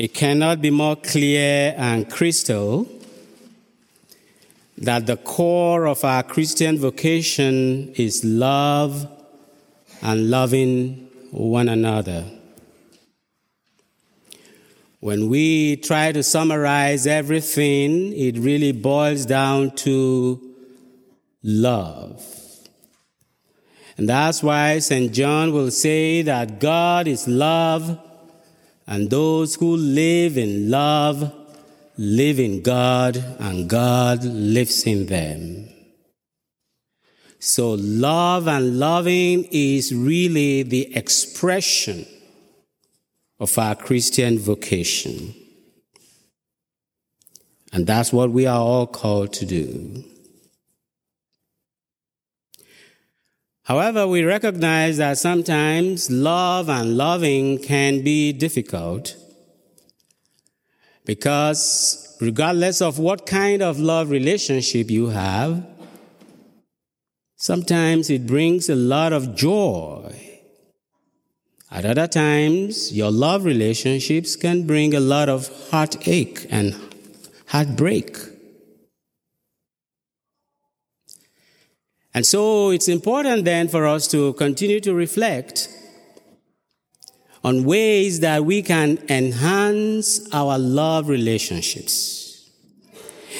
It cannot be more clear and crystal that the core of our Christian vocation is love and loving one another. When we try to summarize everything, it really boils down to love. And that's why St. John will say that God is love, and those who live in love live in God, and God lives in them. So, love and loving is really the expression of our Christian vocation. And that's what we are all called to do. However, we recognize that sometimes love and loving can be difficult because regardless of what kind of love relationship you have, sometimes it brings a lot of joy. At other times, your love relationships can bring a lot of heartache and heartbreak. And so it's important then for us to continue to reflect on ways that we can enhance our love relationships.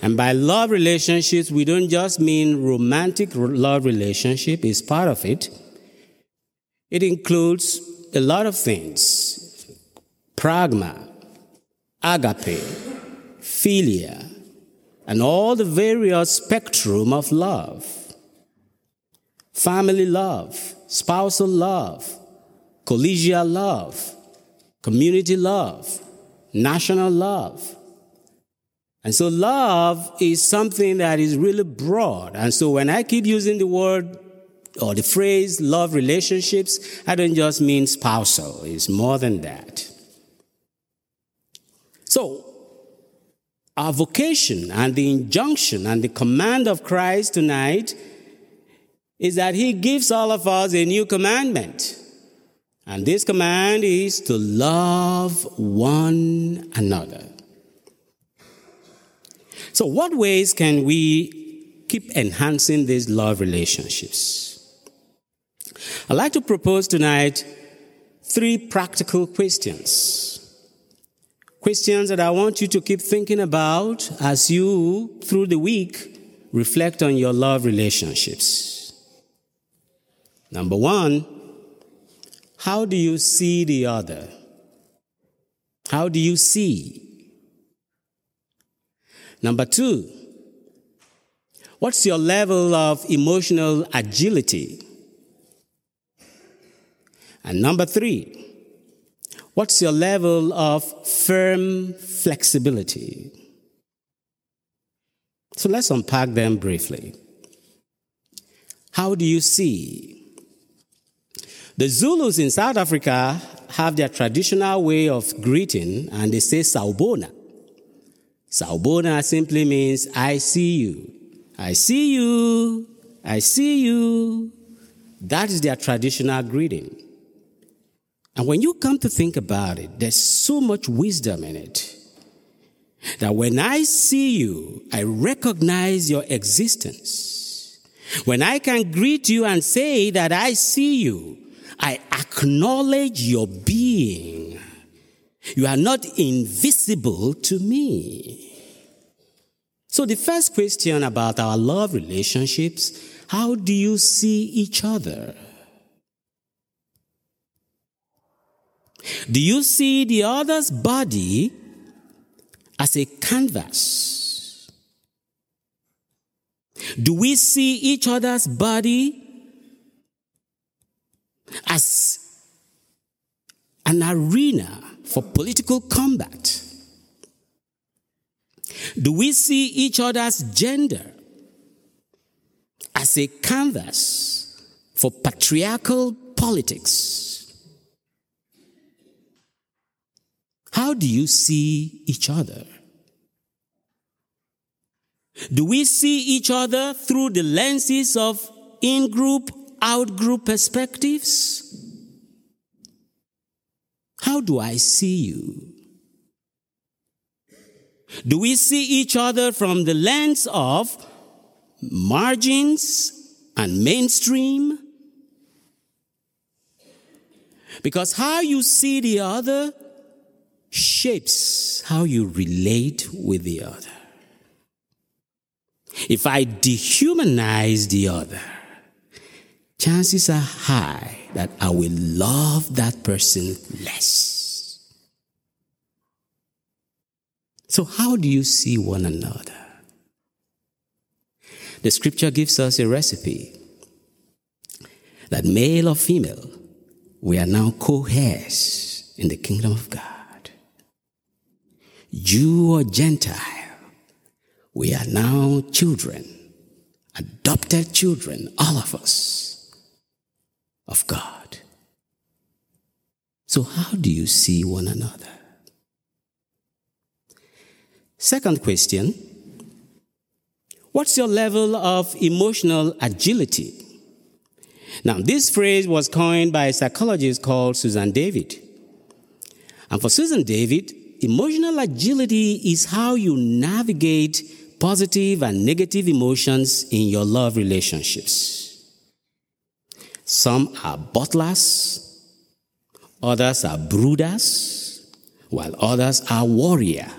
And by love relationships, we don't just mean romantic love relationship is part of it. It includes a lot of things. Pragma, agape, philia, and all the various spectrum of love family love, spousal love, collegial love, community love, national love. And so love is something that is really broad. And so when I keep using the word or the phrase love relationships, I don't just mean spousal. It's more than that. So, our vocation and the injunction and the command of Christ tonight is that he gives all of us a new commandment. And this command is to love one another. So, what ways can we keep enhancing these love relationships? I'd like to propose tonight three practical questions. Questions that I want you to keep thinking about as you, through the week, reflect on your love relationships. Number one, how do you see the other? How do you see? Number two, what's your level of emotional agility? And number three, what's your level of firm flexibility? So let's unpack them briefly. How do you see? The Zulus in South Africa have their traditional way of greeting and they say Sawubona. Sawubona simply means I see you. I see you. I see you. That is their traditional greeting. And when you come to think about it, there's so much wisdom in it. That when I see you, I recognize your existence. When I can greet you and say that I see you, I acknowledge your being. You are not invisible to me. So the first question about our love relationships, how do you see each other? Do you see the other's body as a canvas? Do we see each other's body as an arena for political combat? Do we see each other's gender as a canvas for patriarchal politics? How do you see each other? Do we see each other through the lenses of in group out group perspectives? How do I see you? Do we see each other from the lens of margins and mainstream? Because how you see the other shapes how you relate with the other. If I dehumanize the other, chances are high that I will love that person less. So, how do you see one another? The scripture gives us a recipe that male or female, we are now co heirs in the kingdom of God. Jew or Gentile, we are now children, adopted children, all of us, of God. So, how do you see one another? Second question What's your level of emotional agility? Now, this phrase was coined by a psychologist called Susan David. And for Susan David, emotional agility is how you navigate positive and negative emotions in your love relationships. Some are bottlers, others are brooders, while others are worriers.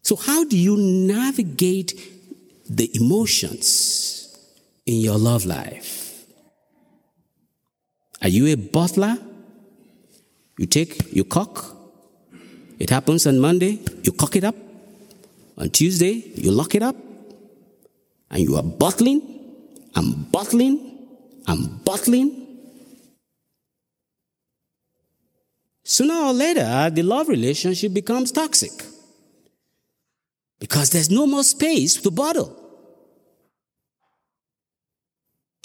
So, how do you navigate the emotions in your love life? Are you a bottler? You take, you cock. it happens on Monday, you cock it up. On Tuesday, you lock it up. And you are bottling and bottling and bottling. Sooner or later, the love relationship becomes toxic because there's no more space to bottle.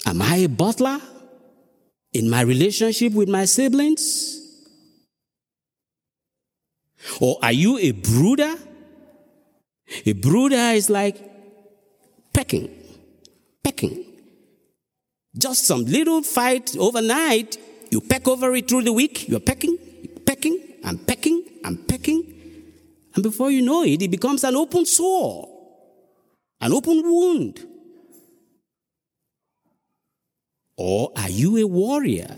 Am I a bottler in my relationship with my siblings? Or are you a brooder? A brooder is like pecking, pecking. Just some little fight overnight, you peck over it through the week, you're pecking, pecking, and pecking, and pecking. And before you know it, it becomes an open sore, an open wound. Or are you a worrier?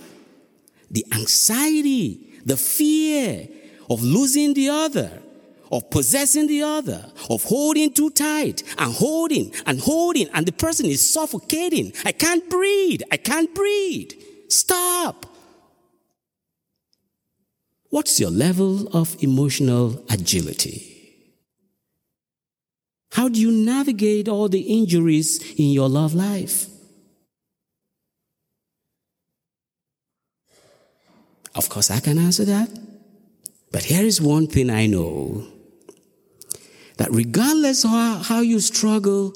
The anxiety, the fear, of losing the other, of possessing the other, of holding too tight and holding and holding, and the person is suffocating. I can't breathe. I can't breathe. Stop. What's your level of emotional agility? How do you navigate all the injuries in your love life? Of course, I can answer that. But here is one thing I know that regardless of how, how you struggle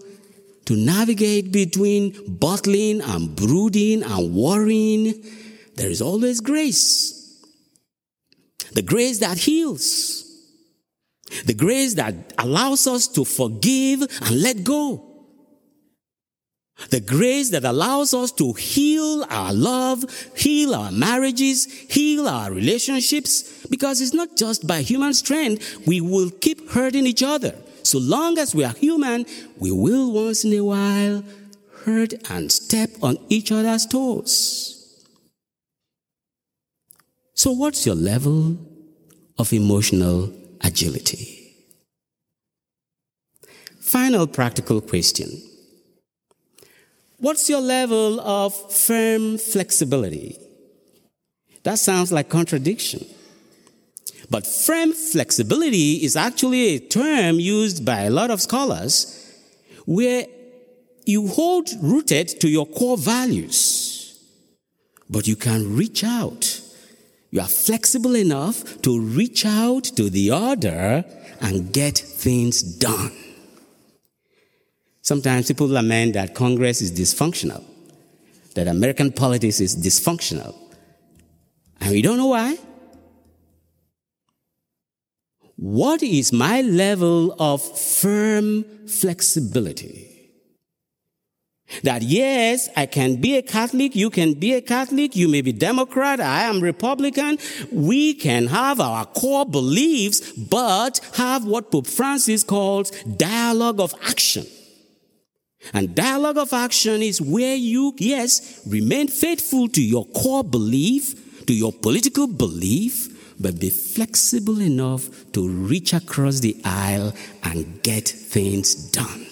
to navigate between bottling and brooding and worrying, there is always grace. The grace that heals. The grace that allows us to forgive and let go. The grace that allows us to heal our love, heal our marriages, heal our relationships, because it's not just by human strength. We will keep hurting each other. So long as we are human, we will once in a while hurt and step on each other's toes. So, what's your level of emotional agility? Final practical question What's your level of firm flexibility? That sounds like contradiction. But firm flexibility is actually a term used by a lot of scholars where you hold rooted to your core values, but you can reach out. You are flexible enough to reach out to the other and get things done. Sometimes people lament that Congress is dysfunctional, that American politics is dysfunctional. And we don't know why. What is my level of firm flexibility? That yes, I can be a Catholic, you can be a Catholic, you may be Democrat, I am Republican. We can have our core beliefs, but have what Pope Francis calls dialogue of action. And dialogue of action is where you, yes, remain faithful to your core belief, to your political belief, but be flexible enough to reach across the aisle and get things done.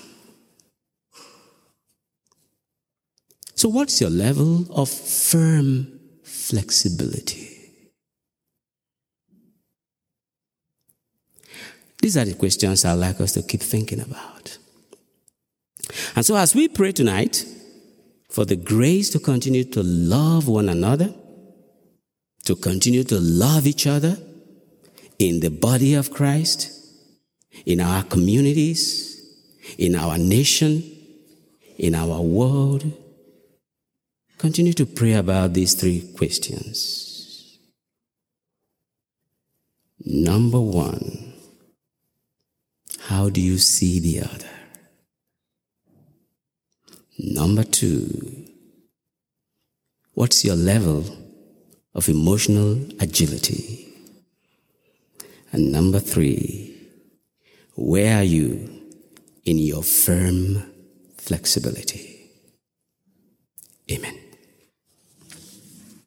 So, what's your level of firm flexibility? These are the questions I'd like us to keep thinking about. And so, as we pray tonight for the grace to continue to love one another, to continue to love each other in the body of Christ, in our communities, in our nation, in our world, continue to pray about these three questions. Number one, how do you see the other? Number two, what's your level of emotional agility? And number three, where are you in your firm flexibility? Amen.